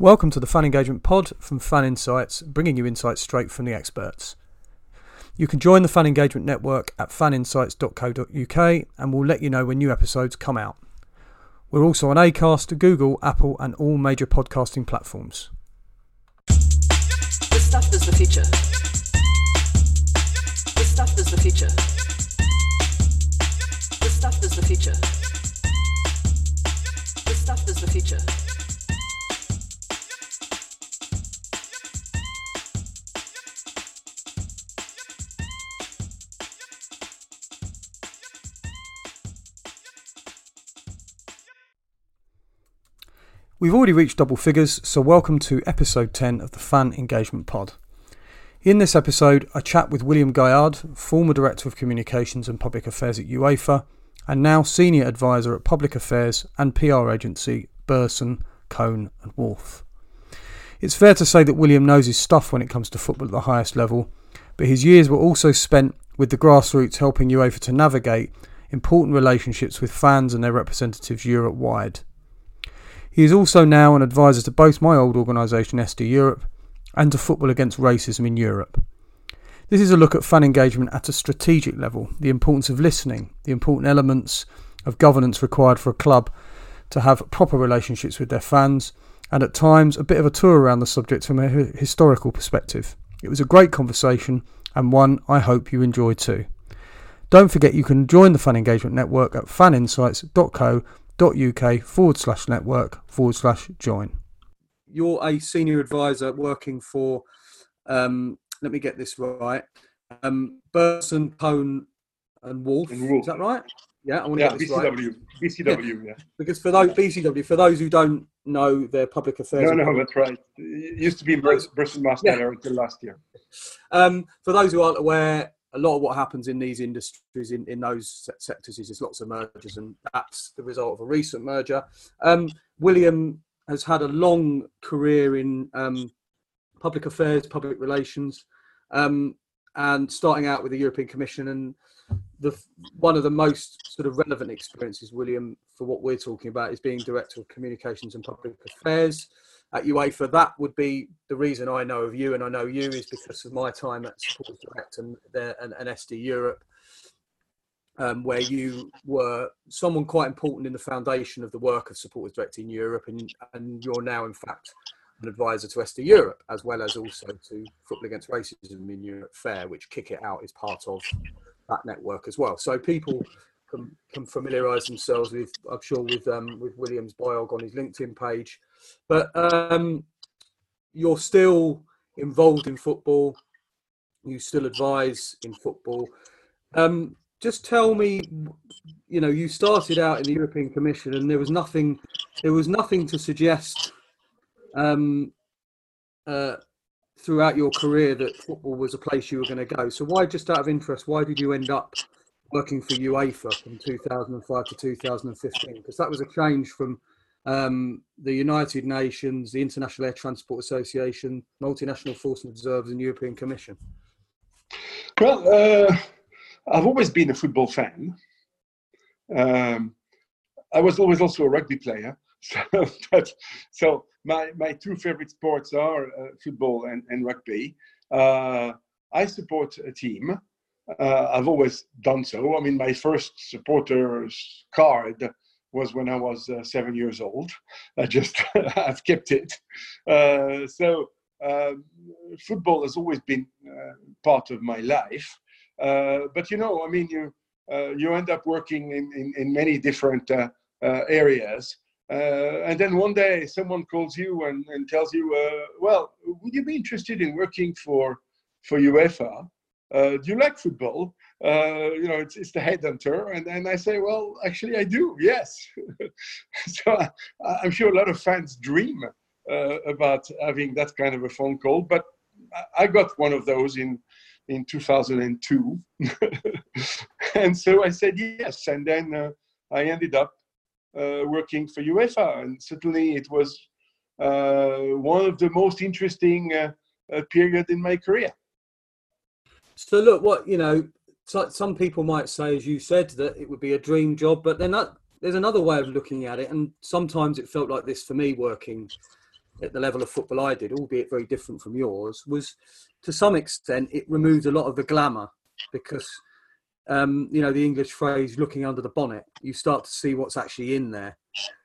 Welcome to the Fan Engagement Pod from Fan Insights, bringing you insights straight from the experts. You can join the Fan Engagement Network at faninsights.co.uk and we'll let you know when new episodes come out. We're also on Acast, Google, Apple, and all major podcasting platforms. This stuff is the future. This stuff is the future. This stuff is the future. This stuff is the future. We've already reached double figures, so welcome to episode 10 of the Fan Engagement Pod. In this episode, I chat with William Gaillard, former Director of Communications and Public Affairs at UEFA, and now Senior Advisor at Public Affairs and PR agency Burson, Cohn and Wolfe. It's fair to say that William knows his stuff when it comes to football at the highest level, but his years were also spent with the grassroots helping UEFA to navigate important relationships with fans and their representatives Europe wide. He is also now an advisor to both my old organisation SD Europe and to Football Against Racism in Europe. This is a look at fan engagement at a strategic level, the importance of listening, the important elements of governance required for a club to have proper relationships with their fans, and at times a bit of a tour around the subject from a historical perspective. It was a great conversation and one I hope you enjoy too. Don't forget you can join the Fan Engagement Network at faninsights.co.uk forward slash network forward slash join. You're a senior advisor working for, um, let me get this right, um, Burson, Cohn and Wolfe. And Wolfe. Is that right? Yeah, I want to Yeah, get this right. BCW. BCW, yeah. Because for those BCW, for those who don't know their public affairs, No, no, that's right. It used to be Brus- Burson-Marsteller until last year. Um, for those who aren't aware, a lot of what happens in these industries, in, in those sectors, is there's lots of mergers, and that's the result of a recent merger. Um, William has had a long career in um, public affairs, public relations, um, and starting out with the European Commission. And the one of the most sort of relevant experiences, William, for what we're talking about, is being director of communications and public affairs at UEFA. That would be the reason I know of you, and I know you is because of my time at Support Direct and, there, and, and SD Europe, um, where you were someone quite important in the foundation of the work of Supporters Direct in Europe, and, and you're now, in fact, an advisor to SD Europe, as well as also to Football Against Racism in Europe FARE, which Kick It Out is part of that network as well. So people can, can familiarise themselves with, I'm sure, with um, with William's biog on his LinkedIn page. But um, you're still involved in football. You still advise in football. Um, just tell me, you know, you started out in the European Commission, and there was nothing, there was nothing to suggest um, uh, throughout your career that football was a place you were going to go. So why, just out of interest, why did you end up working for UEFA from 2005 to 2015? Because that was a change from um, the United Nations, the International Air Transport Association, Multinational Force and Observers, and European Commission. Well, uh, I've always been a football fan. Um, I was always also a rugby player. So, so my, my two favorite sports are uh, football and, and rugby. Uh, I support a team. Uh, I've always done so. I mean, my first supporter's card was when I was uh, seven years old. I just I've kept it. Uh, so uh, football has always been uh, part of my life. Uh, but you know, I mean, you uh, you end up working in in, in many different uh, areas. And then one day someone calls you and, and tells you, well, would you be interested in working for for UEFA? Uh, do you like football? Uh, you know, it's, it's the headhunter. And then I say, well, actually, I do, yes. so I, I'm sure a lot of fans dream uh, about having that kind of a phone call. But I- got one of those in, in 2002. and so I said yes. And then uh, I ended up uh, working for UEFA. And certainly it was uh, one of the most interesting period in my career. So look, what you know, some people might say, as you said, that it would be a dream job, but then that, there's another way of looking at it, and sometimes it felt like this for me working at the level of football I did, albeit very different from yours, was to some extent it removed a lot of the glamour because um, you know the English phrase "looking under the bonnet." You start to see what's actually in there.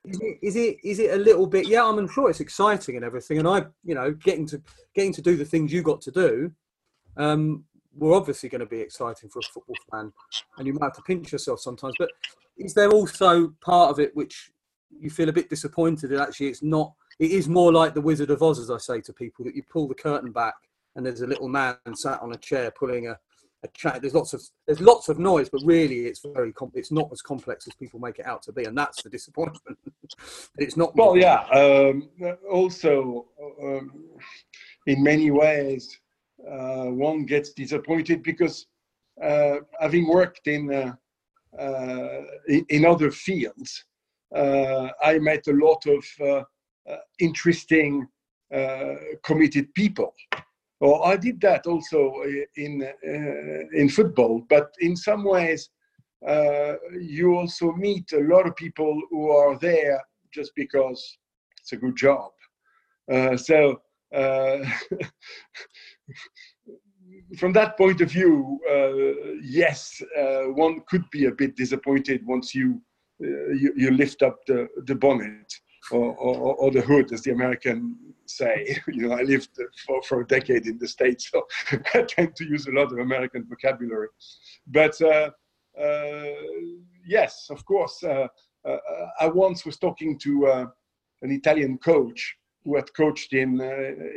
Is it, is it is it a little bit? Yeah, I'm sure it's exciting and everything, and I you know getting to getting to do the things you got to do. Um, were obviously going to be exciting for a football fan, and you might have to pinch yourself sometimes. But is there also part of it which you feel a bit disappointed that actually it's not? It is more like the Wizard of Oz, as I say to people, that you pull the curtain back and there's a little man sat on a chair pulling a, a chat. There's lots of there's lots of noise, but really it's very com- it's not as complex as people make it out to be, and that's the disappointment. it's not. Well, yeah. Um, also, um, in many ways, one gets disappointed because uh, having worked in uh, uh in, in, other fields, uh, I met a lot of uh, interesting, committed people. Well, I did that also in in football, but in some ways, you also meet a lot of people who are there just because it's a good job. so. from that point of view, uh, yes, uh, one could be a bit disappointed once you uh, you, you, lift up the, the bonnet or, or, or, the hood, as the American say. You know, I lived for, for a decade in the States, so I tend to use a lot of American vocabulary. But uh, uh, yes, of course, uh, I once was talking to an Italian coach who had coached in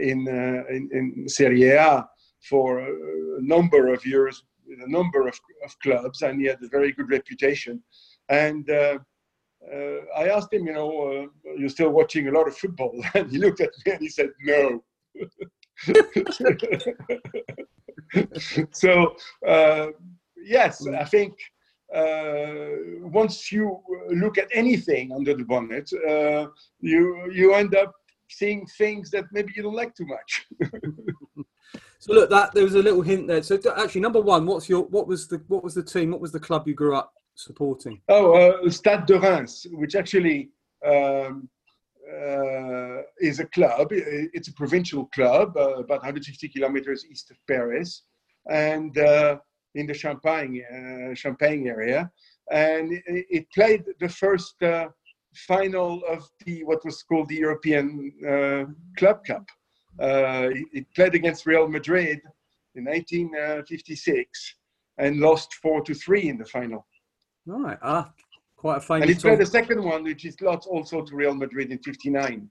in, in, in Serie A for a number of years with a number of, of clubs, and he had a very good reputation. And uh, uh, I asked him, you know, uh, you're still watching a lot of football? And he looked at me and he said, no. so, uh, yes, I think uh, once you look at anything under the bonnet, uh, you, you end up seeing things that maybe you don't like too much. So look, that there was a little hint there. So actually, number one, what's your what was the what was the team? What was the club you grew up supporting? Oh, uh, Stade de Reims, which actually um, uh, is a club. It's a provincial club, uh, about 150 kilometers east of Paris, and uh, in the Champagne uh, Champagne area. And it, it played the first uh, final of the what was called the European Club Cup. Uh, he, played against Real Madrid in 1956 and lost four to three in the final. All right, ah, quite a famous. And he played the second one, which is lost also to Real Madrid in '59.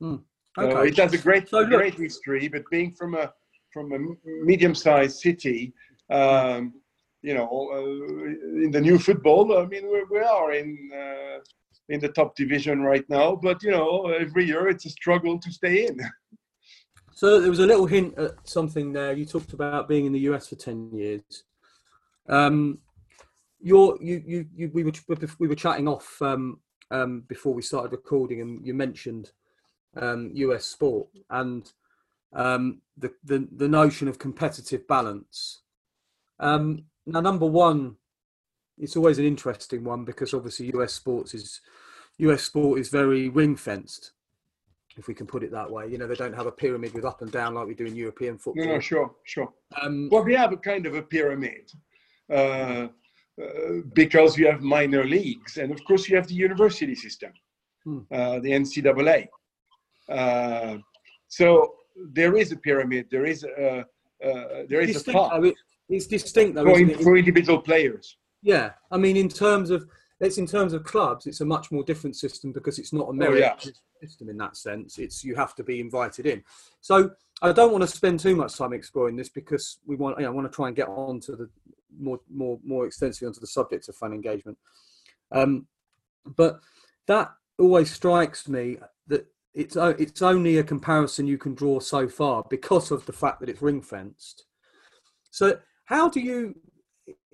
Hmm. Okay. So it has a great, so great history, but being from a from a medium-sized city, um, you know, uh, in the new football, I mean, we, we are in uh, in the top division right now, but you know, every year it's a struggle to stay in. So there was a little hint at something there. You talked about being in the US for ten years. Um, you're, you, you, you, we were we were chatting off um, um, before we started recording, and you mentioned um, US sport and um, the, the the notion of competitive balance. Um, now, number one, it's always an interesting one because obviously US sports is US sport is very ring fenced if we can put it that way. You know, they don't have a pyramid with up and down like we do in European football. No, no, sure, sure. Um, well, we have a kind of a pyramid uh, uh, because you have minor leagues, and of course you have the university system, hmm. uh, the NCAA. Uh, so there is a pyramid. There is a uh, there is distinct, a path. it's distinct though, for, in, for individual players. Yeah, I mean, in terms of it's in terms of clubs, it's a much more different system because it's not a merit oh, yeah. system in that sense. It's you have to be invited in. So I don't want to spend too much time exploring this because we want you know, I want to try and get on to the more more more extensively onto the subject of fan engagement. Um, but that always strikes me that it's it's only a comparison you can draw so far because of the fact that it's ring fenced. So how do you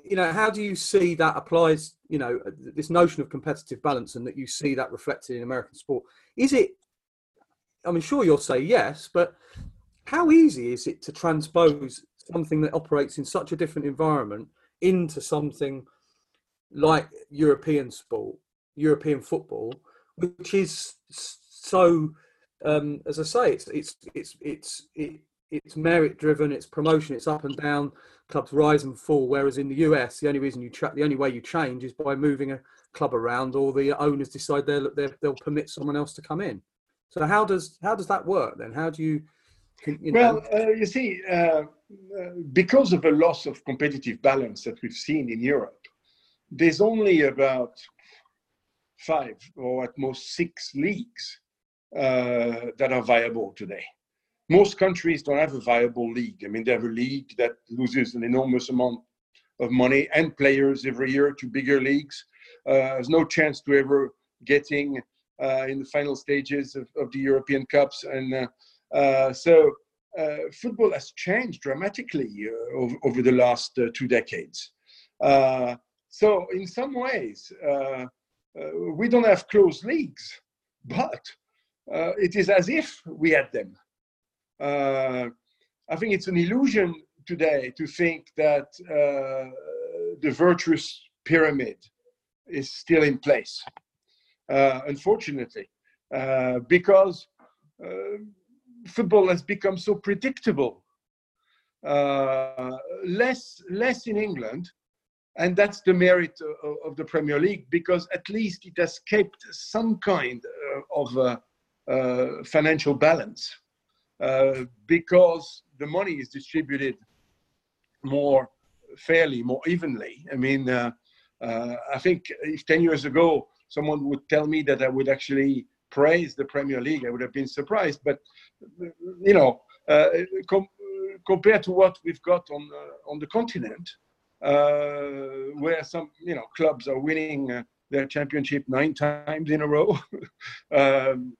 you know, how do you see that applies, you know, this notion of competitive balance and that you see that reflected in American sport? Is it, I mean, sure, you'll say yes, but how easy is it to transpose something that operates in such a different environment into something like European sport, European football, which is so um, as I say, it's it's it's it's it, it's merit driven. It's promotion. It's up and down. Clubs rise and fall. Whereas in the US, the only reason you track, the only way you change is by moving a club around, or the owners decide they'll they'll permit someone else to come in. So how does how does that work then? How do you? You well, uh, you see, uh, uh, because of a loss of competitive balance that we've seen in Europe, there's only about five or at most six leagues uh, that are viable today. Most countries don't have a viable league. I mean, they have a league that loses an enormous amount of money and players every year to bigger leagues. Uh, there's no chance to ever getting uh, in the final stages of, of the European Cups. And uh, uh, so football has changed dramatically over, over, the last two decades. so in some ways, we don't have closed leagues, but it is as if we had them. I think it's an illusion today to think that uh, the virtuous pyramid is still in place uh, unfortunately, uh, because uh, football has become so predictable. less, less in England, and that's the merit of, of, the Premier League because at least it has kept some kind of uh, financial balance uh, because the money is distributed more fairly, more evenly. I mean, uh, I think if 10 years ago someone would tell me that I would actually praise the Premier League, I would have been surprised. But you know, uh, com- compared to what we've got on uh, on the continent, uh, where some you know clubs are winning uh, their championship nine times in a row, um,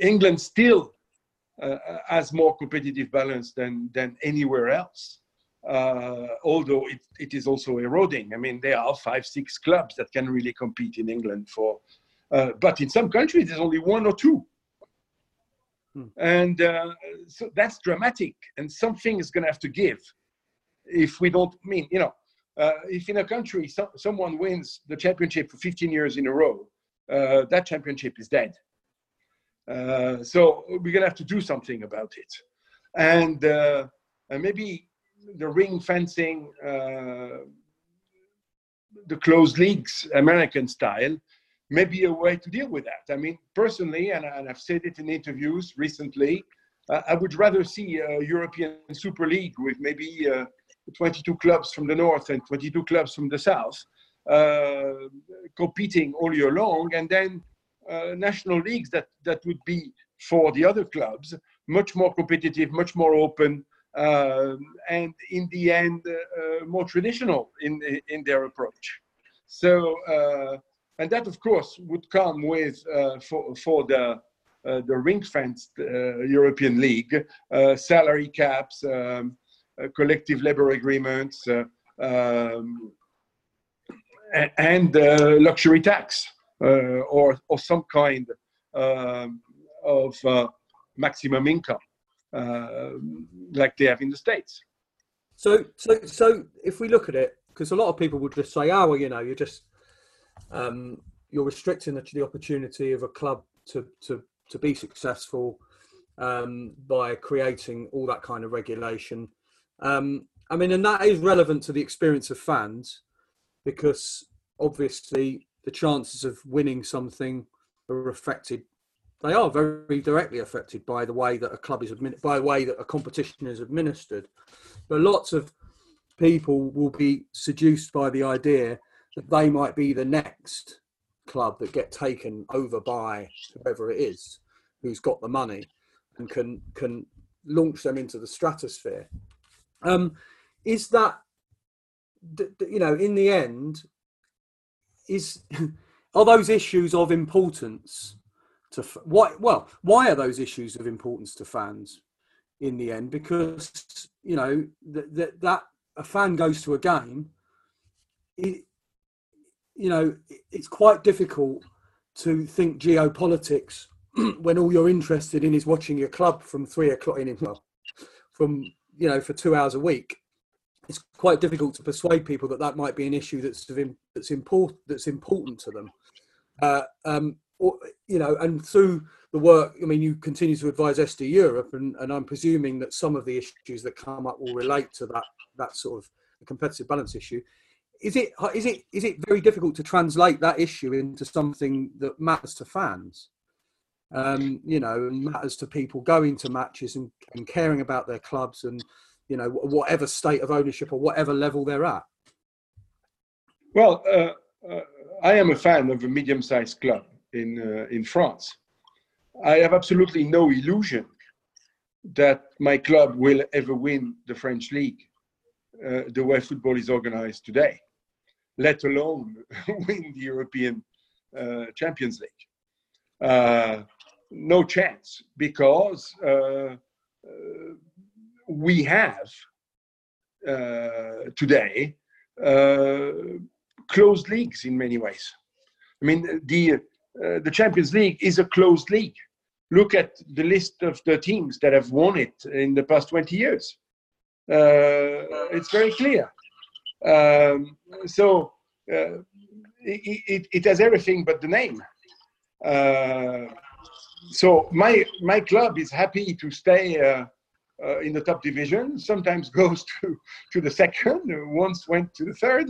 England still uh, has more competitive balance than than anywhere else uh, although it, it is also eroding. I mean, there are five, six clubs that can really compete in England for, uh, but in some countries there's only one or two. Hmm. And uh, so that's dramatic, and something is going to have to give if we don't I mean, you know, uh, if in a country so, someone wins the championship for 15 years in a row, uh, that championship is dead. Uh, so we're to have to do something about it. And, and maybe the ring fencing, uh, the closed leagues, American style, may be a way to deal with that. I mean, personally, and, and I've said it in interviews recently, uh, I would rather see a European Super League with maybe uh, 22 clubs from the north and 22 clubs from the south uh, competing all year long, and then uh, national leagues that, that would be for the other clubs much more competitive, much more open, um, and in the end uh, more traditional in in their approach. So uh, and that of course would come with uh, for for the uh, the ring-fenced uh, European League uh, salary caps, um, collective labor agreements, um, and luxury tax or or some kind um, of maximum income. Uh, like they have in the states. So, so, so if we look at it, because a lot of people would just say, "Oh, well, you know, you're just um, you're restricting the, the, opportunity of a club to to to be successful um, by creating all that kind of regulation." Um, I mean, and that is relevant to the experience of fans because obviously the chances of winning something are affected they are very directly affected by the way that a club is admin- by the way that a competition is administered. But lots of people will be seduced by the idea that they might be the next club that get taken over by whoever it is who's got the money and can can launch them into the stratosphere. Um, is that you know in the end is are those issues of importance to why well why are those issues of importance to fans in the end? Because you know that that, that a fan goes to a game it, you know it's quite difficult to think geopolitics when all you're interested in is watching your club from three o'clock in well, from you know for two hours a week it's quite difficult to persuade people that that might be an issue that's that's important that's important to them uh, um, or, you know, and through the work. I mean, you continue to advise SD Europe, and, and I'm presuming that some of the issues that come up will relate to that that sort of competitive balance issue. Is it is it is it very difficult to translate that issue into something that matters to fans? Um, you know, and matters to people going to matches and, and caring about their clubs and you know whatever state of ownership or whatever level they're at. Well, uh, uh, I am a fan of a medium-sized club in uh, in France. I have absolutely no illusion that my club will ever win the French league uh, the way football is organized today, let alone win the European uh, Champions League. Uh, no chance because uh, we have today closed leagues in many ways. I mean, the uh, the Champions League is a closed league. Look at the list of the teams that have won it in the past 20 years. Uh, it's very clear. Um, so uh, it, it, it, has everything but the name. Uh, so my my club is happy to stay uh, uh, in the top division. Sometimes goes to to the second. Once went to the third,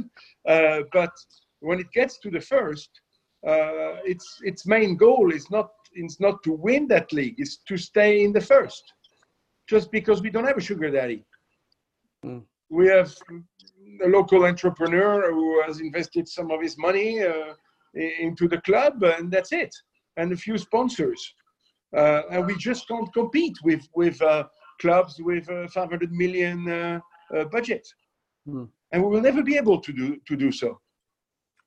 but when it gets to the first, uh, its its main goal is not is not to win that league, is to stay in the first. Just because we don't have a sugar daddy, mm. we have a local entrepreneur who has invested some of his money uh, into the club, and that's it, and a few sponsors, uh, and we just can't compete with with uh, clubs with a 500 million uh, uh, budget, mm. and we will never be able to do to do so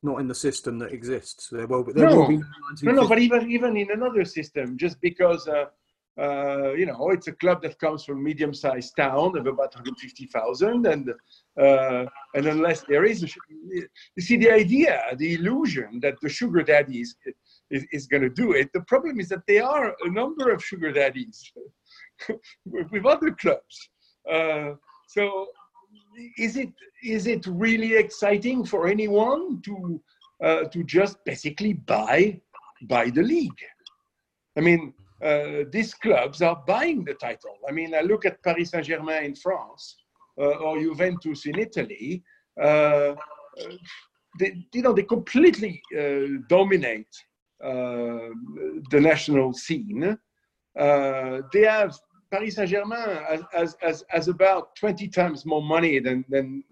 not in the system that exists. There will, there no, will be no, no, but even even in another system, just because uh, uh, you know it's a club that comes from medium-sized town of about 150,000, and uh, and unless there is, a, you see, the idea, the illusion that the sugar daddies is, is going to do it. The problem is that there are a number of sugar daddies with other clubs. Uh, so is it is it really exciting for anyone to uh, to just basically buy buy the league? I mean, uh, these clubs are buying the title. I mean, I look at Paris Saint Germain in France uh, or Juventus in Italy. Uh, they, you know, they completely uh, dominate the national scene. they have Paris Saint Germain has, has, has, about 20 times more money than, than,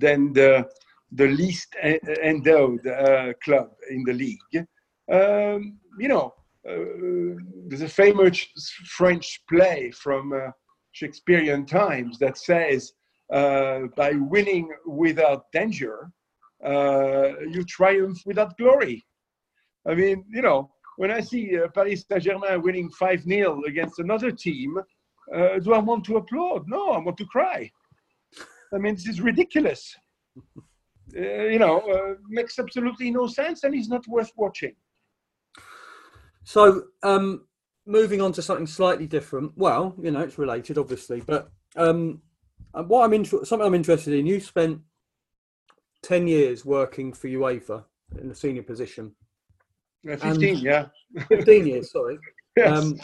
than the, the least endowed uh, club in the league. Um, you know, uh, there's a famous French play from uh, Shakespearean times that says, uh, by winning without danger, uh, you triumph without glory. I mean, you know, when I see uh, Paris Saint Germain winning 5 0 against another team, uh, do I want to applaud? No, I want to cry. I mean, this is ridiculous. Uh, you know, uh, makes absolutely no sense and it's not worth watching. So, um, moving on to something slightly different. Well, you know, it's related, obviously, but um, uh, what I'm interested, something I'm interested in. You spent ten years working for UEFA in a senior position. Yeah, Fifteen, yeah. Fifteen years, sorry. Yes. Um,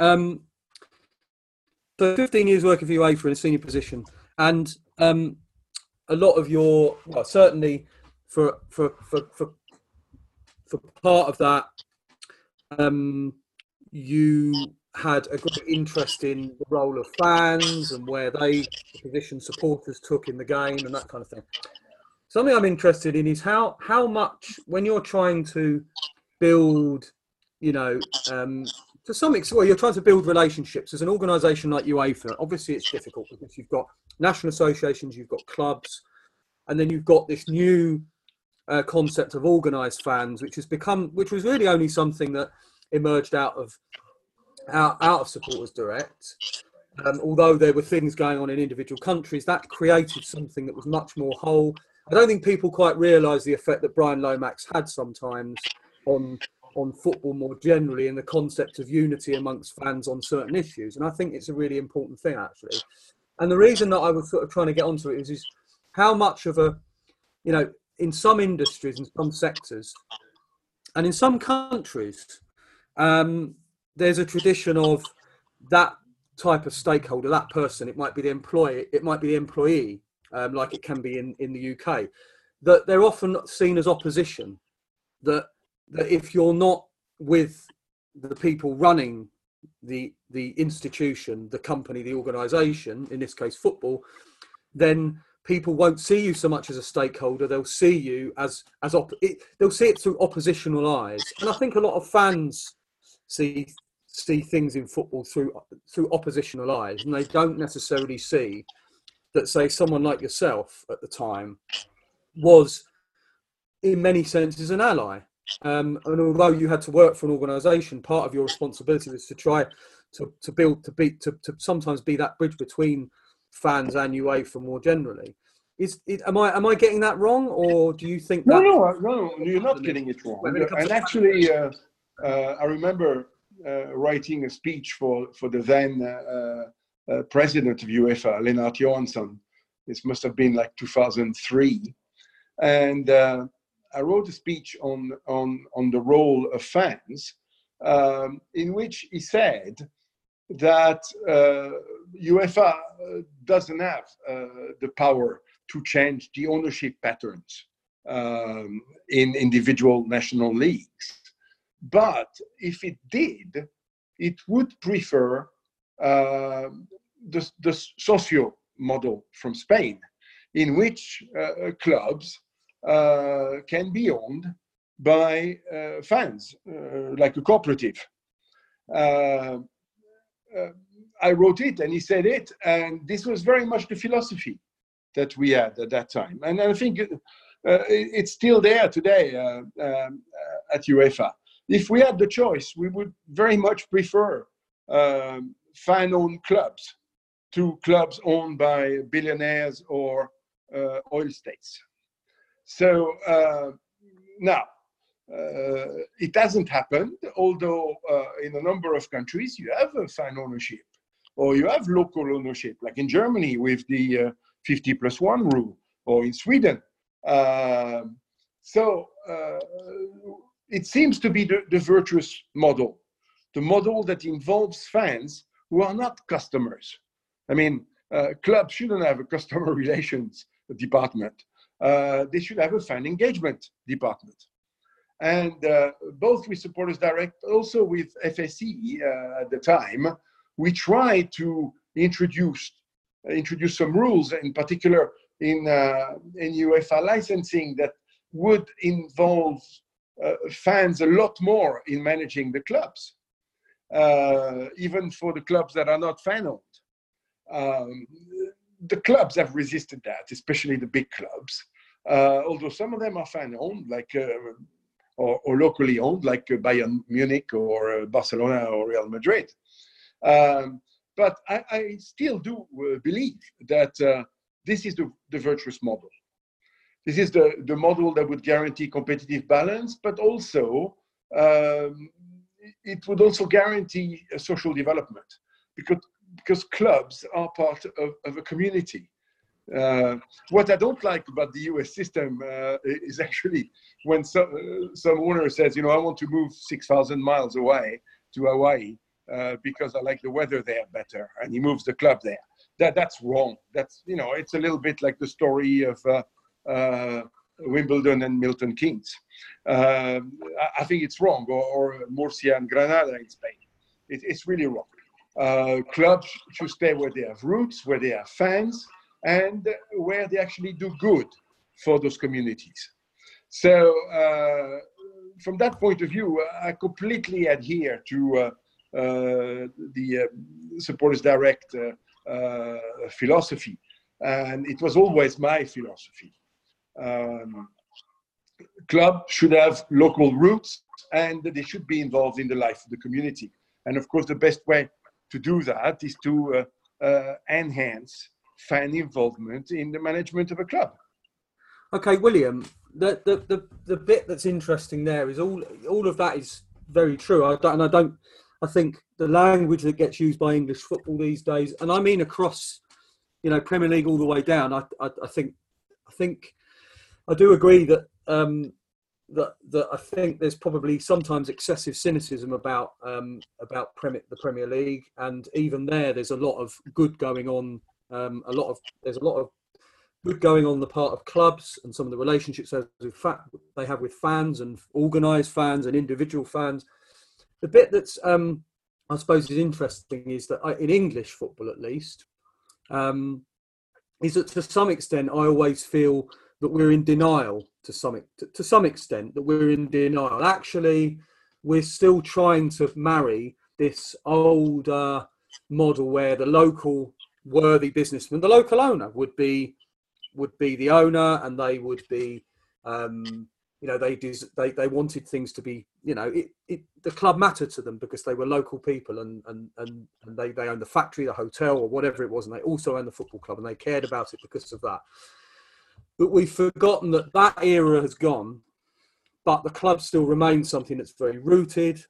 um, so 15 years working for UEFA in a senior position, and um, a lot of your, well, certainly for for for for, for part of that, um, you had a great interest in the role of fans and where they, the position supporters took in the game and that kind of thing. Something I'm interested in is how how much when you're trying to build, you know, um, to some extent, well, you're trying to build relationships as an organisation like UEFA. Obviously, it's difficult because you've got national associations, you've got clubs, and then you've got this new uh, concept of organised fans, which has become, which was really only something that emerged out of out, out of supporters direct. Um, although there were things going on in individual countries, that created something that was much more whole. I don't think people quite realise the effect that Brian Lomax had sometimes on on football more generally and the concept of unity amongst fans on certain issues. And I think it's a really important thing, actually. And the reason that I was sort of trying to get onto it is, is how much of a, you know, in some industries and some sectors, and in some countries, um, there's a tradition of that type of stakeholder, that person. It might be the employee, it might be the employee, um, like it can be in, in the UK. That they're often seen as opposition. That that if you're not with the people running the the institution, the company, the organisation, in this case football, then people won't see you so much as a stakeholder. They'll see you as as op- it, they'll see it through oppositional eyes, and I think a lot of fans see see things in football through through oppositional eyes, and they don't necessarily see that, say, someone like yourself at the time was, in many senses, an ally. Um, and although you had to work for an organisation, part of your responsibility was to try to, to build to be to, to sometimes be that bridge between fans and UEFA more generally. Is, is am I am I getting that wrong, or do you think? No, that, no, no, you're not getting it wrong. It And actually, uh, uh, I remember uh, writing a speech for for the then uh, uh, president of UEFA, Lennart Johansson. This must have been like 2003, and uh, I wrote a speech on on on the role of fans, um, in which he said that uh, UEFA uh, doesn't have uh, the power to change the ownership patterns um, in individual national leagues. But if it did, it would prefer uh, the, the socio model from Spain, in which uh, clubs can be owned by uh, fans, uh, like a cooperative. Uh, uh, I wrote it and he said it, and this was very much the philosophy that we had at that time. And I think uh, it- it's still there today uh, um, uh, at UEFA. If we had the choice, we would very much prefer um, fan-owned clubs to clubs owned by billionaires or uh, oil states. So uh, now, uh, it hasn't happened, although uh, in a number of countries you have a fan ownership or you have local ownership, like in Germany with the uh, 50 plus one rule, or in Sweden. Um, so uh, it seems to be the, the virtuous model, the model that involves fans who are not customers. I mean, uh, clubs shouldn't have a customer relations department. Uh, they should have a fan engagement department. And uh, both with Supporters Direct, also with FSE uh, at the time, we tried to introduce introduce some rules, in particular in uh, in UEFA licensing, that would involve uh, fans a lot more in managing the clubs, uh, even for the clubs that are not fan owned. Um, the clubs have resisted that, especially the big clubs. Uh, although some of them are fan owned, like uh, or, or, locally owned, like uh, Bayern Munich or uh, Barcelona or Real Madrid. Um, but I, I, still do uh, believe that this is the, the, virtuous model. This is the, the model that would guarantee competitive balance, but also um, it would also guarantee social development because, because clubs are part of, of a community. Uh, what I don't like about the US system uh, is actually when some, uh, some owner says, you know, I want to move 6,000 miles away to Hawaii uh, because I like the weather there better, and he moves the club there. That that's wrong. That's you know, it's a little bit like the story of uh, uh, Wimbledon and Milton Keynes. Um, I, I, think it's wrong, or, or, Murcia and Granada in Spain. It, it's really wrong. Uh, clubs should stay where they have roots, where they have fans, and where they actually do good for those communities. So, uh, from that point of view, I completely adhere to uh, uh, the supporters direct philosophy, and it was always my philosophy. Um, club should have local roots and they should be involved in the life of the community. And of course, the best way to do that is to uh, uh, enhance fan involvement in the management of a club. Okay, William, the, the, the, the bit that's interesting there is all all of that is very true. I don't, and I don't. I think the language that gets used by English football these days, and I mean across, you know, Premier League all the way down. I, I, I think, I think, I do agree that um, that that I think there's probably sometimes excessive cynicism about um, about the Premier League, and even there, there's a lot of good going on. Um, a lot of there's a lot of good going on the part of clubs and some of the relationships they have with fans and organised fans and individual fans. The bit that's um, I suppose is interesting is that I, in English football, at least, um, is that to some extent I always feel that we're in denial to some to, to some extent that we're in denial. Actually, we're still trying to marry this old uh, model where the local worthy businessman, the local owner, would be would be the owner, and they would be, um, you know, they they they wanted things to be, you know, it, it the club mattered to them because they were local people, and and and, and they they owned the factory, the hotel, or whatever it was, and they also owned the football club, and they cared about it because of that. But we've forgotten that that era has gone, but the club still remains something that's very rooted.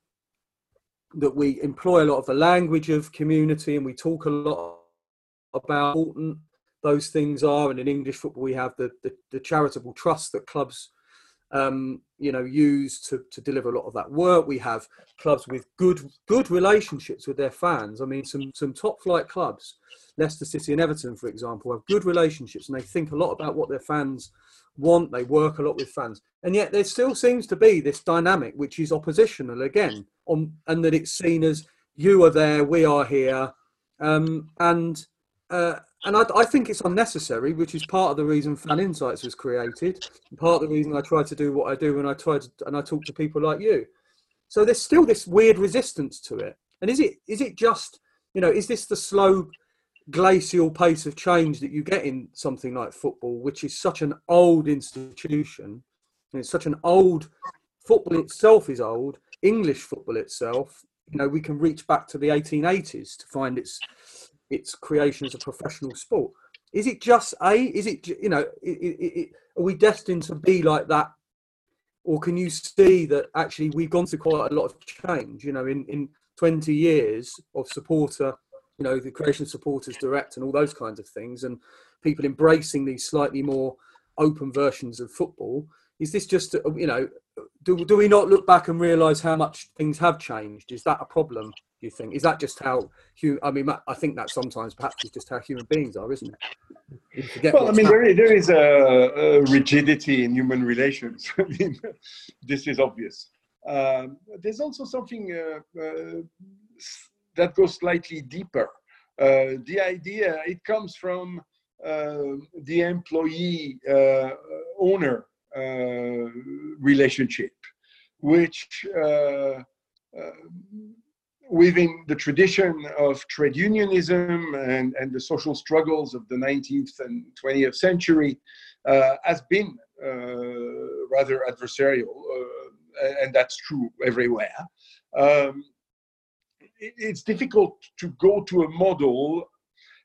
That we employ a lot of the language of community, and we talk a lot about important those things are. And in English football, we have the, the, the charitable trust that clubs, um, you know, use to, to deliver a lot of that work. We have clubs with good good relationships with their fans. I mean, some some top flight clubs, Leicester City and Everton, for example, have good relationships and they think a lot about what their fans want. They work a lot with fans, and yet there still seems to be this dynamic which is oppositional again, on and that it's seen as you are there, we are here, um, and uh, and I, I, think it's unnecessary, which is part of the reason Fan Insights was created, part of the reason I try to do what I do when I try to and I talk to people like you. So there's still this weird resistance to it. And is it is it just you know is this the slow glacial pace of change that you get in something like football, which is such an old institution, and it's such an old football itself is old. English football itself, you know, we can reach back to the 1880s to find its its creation as a professional sport. Is it just a? Is it you know? It, it, are we destined to be like that, or can you see that actually we've gone through quite a lot of change? You know, in in twenty years of supporter, you know, the creation supporters direct and all those kinds of things, and people embracing these slightly more open versions of football. Is this just you know? Do, do we not look back and realise how much things have changed? Is that a problem? Do you think? Is that just how? I mean, I think that sometimes perhaps is just how human beings are, isn't it? Well, I mean, there is, there is a, a, rigidity in human relations. I mean, this is obvious. Um, there's also something uh, uh, that goes slightly deeper. Uh, the idea it comes from uh, the employee uh, owner uh, relationship, which within the tradition of trade unionism and, and the social struggles of the 19th and 20th century uh, has been uh, rather adversarial, uh, and that's true everywhere. Um, it's difficult to go to a model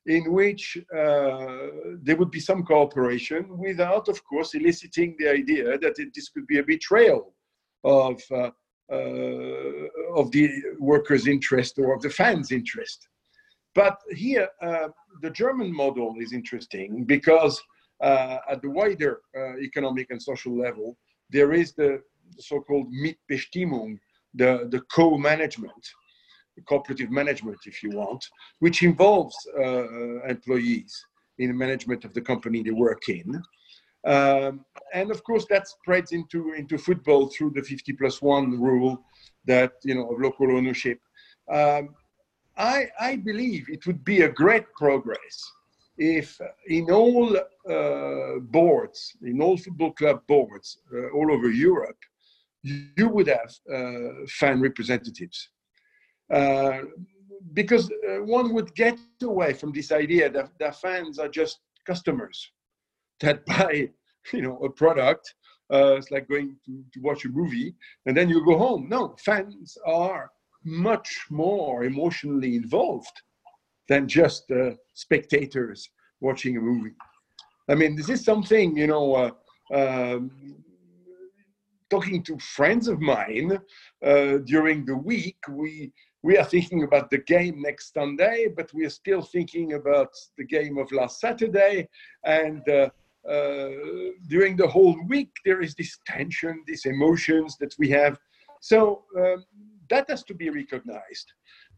in which uh, there would be some cooperation without, of course, eliciting the idea that it, this could be a betrayal of uh, uh, of the workers' interest or of the fans' interest. But here, uh, the German model is interesting because uh, at the wider economic and social level, there is the so-called Mitbestimmung, the, the co-management, cooperative management, if you want, which involves uh, employees in the management of the company they work in. Um, and of course, that spreads into, into football through the 50 plus one rule that, you know, of local ownership. Um, I, I believe it would be a great progress if in all uh, boards, in all football club boards uh, all over Europe, you would have uh, fan representatives. Uh, because uh, one would get away from this idea that, that fans are just customers that buy you know a product uh, it's like going to, to watch a movie and then you go home. No fans are much more emotionally involved than just uh, spectators watching a movie. I mean this is something you know uh, um, talking to friends of mine uh, during the week we we are thinking about the game next Sunday, but we are still thinking about the game of last Saturday. And uh, uh, during the whole week, there is this tension, these emotions that we have. So um, that has to be recognized.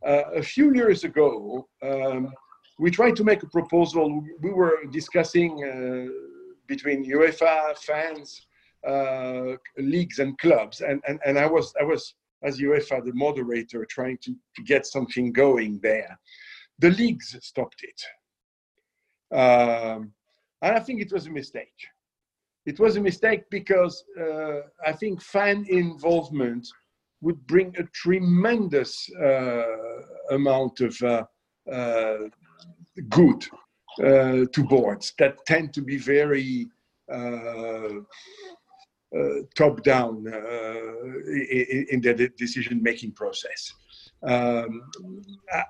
Uh, a few years ago, um, we tried to make a proposal. We were discussing uh, between UEFA fans, uh, leagues, and clubs, and, and, and I was I was as UEFA the moderator trying to, to get something going there. The leagues stopped it. Um, and I think it was a mistake. It was a mistake because uh, I think fan involvement would bring a tremendous uh, amount of uh, uh good uh, to boards that tend to be very uh, top down in, in the decision making process. Um,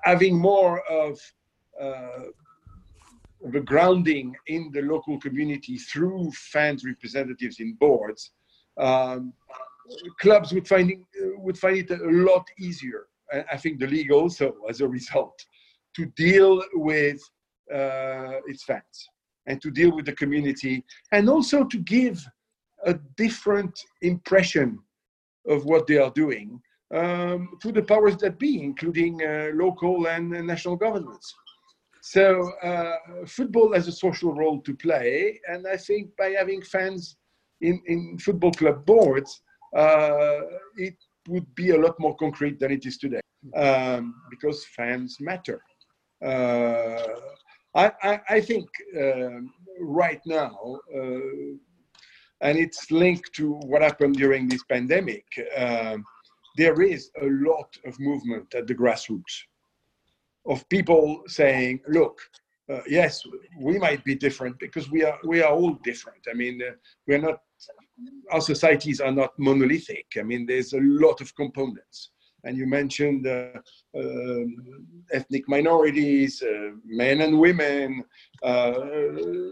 having more of the grounding in the local community through fans representatives in boards, um, clubs would find it, would find it a lot easier. I think the league also, as a result, to deal with uh, its fans and to deal with the community, and also to give a different impression of what they are doing um, to the powers that be, including uh, local and uh, national governments. So uh, football has a social role to play, and I think by having fans in, in football club boards, uh, it would be a lot more concrete than it is today, um, because fans matter. Uh, I, I, I, think um, right now, uh, and it's linked to what happened during this pandemic, um, there is a lot of movement at the grassroots of people saying, look, uh, yes, we might be different because we are we are all different. I mean, uh, we're not our societies are not monolithic. I mean, there's a lot of components. And you mentioned uh, um, ethnic minorities, uh, men and women, uh,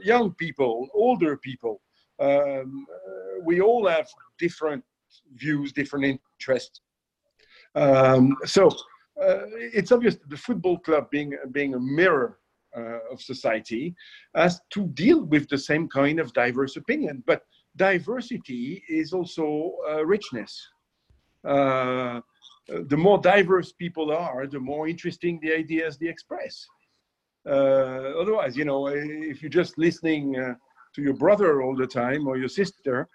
young people, older people. Um, we all have different views, different interests. Um, so uh, it's obvious the football club being being a mirror uh, of society has to deal with the same kind of diverse opinion. But diversity is also uh, richness. Uh, the more diverse people are the more interesting the ideas they express. Uh, otherwise you know if you're just listening uh, to your brother all the time or your sister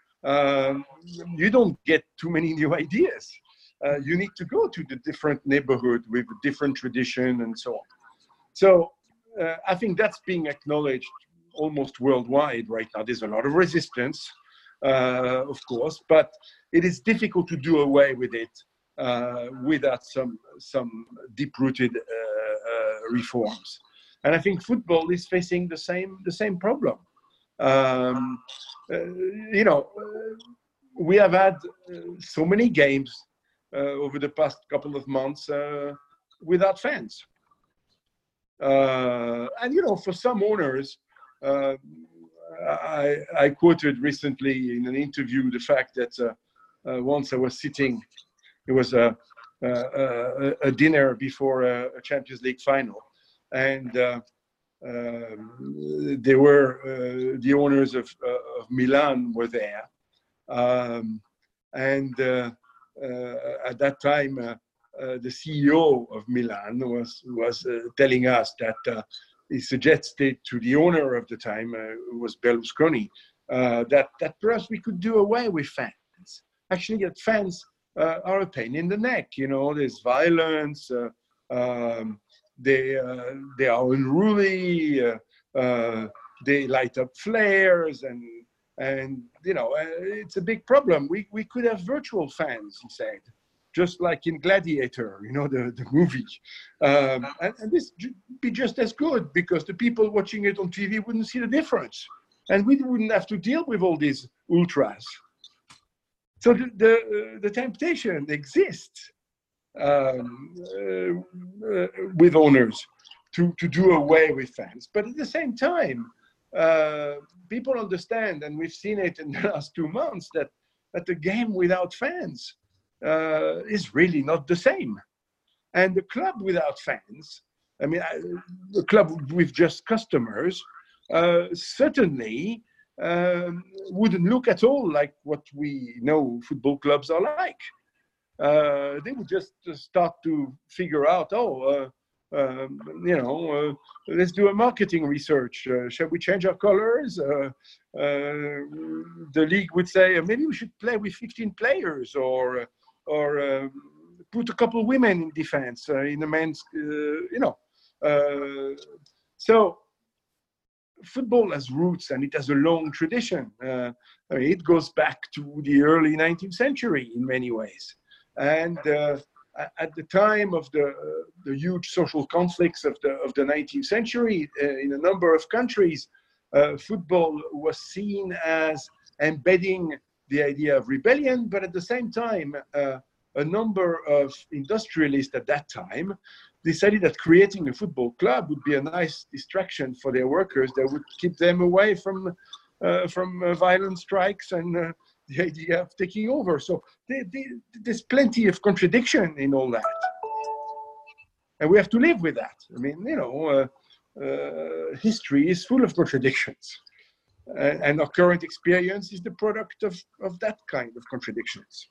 you don't get too many new ideas uh, you need to go to the different neighborhood with different tradition and so on. So uh, I think that's being acknowledged almost worldwide right now. There's a lot of resistance, uh, of course, but it is difficult to do away with it uh, without some some deep-rooted uh, uh, reforms. And I think football is facing the same the same problem. Um, you know, we have had so many games uh, over the past couple of months uh, without fans. Uh, and you know, for some owners, I, I, quoted recently in an interview the fact that once I was sitting, it was a, a, a dinner before a, a, Champions League final, and uh, um, they were uh, the owners of, uh, of Milan were there, um, and uh, at that time, uh, uh, the CEO of Milan was was telling us that he suggested to the owner of the time, who was Berlusconi, that that perhaps we could do away with fans. Actually, that fans are a pain in the neck. You know, there's violence. Um, they uh, they are unruly. Uh, uh, they light up flares and and you know uh, it's a big problem. We, we could have virtual fans he said just like in gladiator you know the, the movie. Um, and, and, this be just as good because the people watching it on tv wouldn't see the difference. And we wouldn't have to deal with all these ultras. So the, the, uh, the temptation exists um, uh, uh, with owners to, to do away with fans but at the same time uh, people understand, and we've seen it in the last two months, that, that the game without fans uh, is really not the same. And the club without fans, I mean, I, the club with just customers, uh, certainly um, wouldn't look at all like what we know football clubs are like. Uh, they would just, start to figure out, oh, uh, um, you know, uh, let's do a marketing research. Uh, shall we change our colors? The league would say maybe we should play with 15 players, or or um, put a couple of women in defense in the men's, you know. so football has roots and it has a long tradition. Uh, I mean, it goes back to the early 19th century in many ways. And uh, at the time of the, the huge social conflicts of the, of the 19th century uh, in a number of countries, uh, football was seen as embedding the idea of rebellion, but at the same time, a number of industrialists at that time decided that creating a football club would be a nice distraction for their workers. That would keep them away from uh, from uh, violent strikes and uh, the idea of taking over. So they, they, there's plenty of contradiction in all that, and we have to live with that. I mean, you know, uh, uh, history is full of contradictions, and our current experience is the product of, of that kind of contradictions.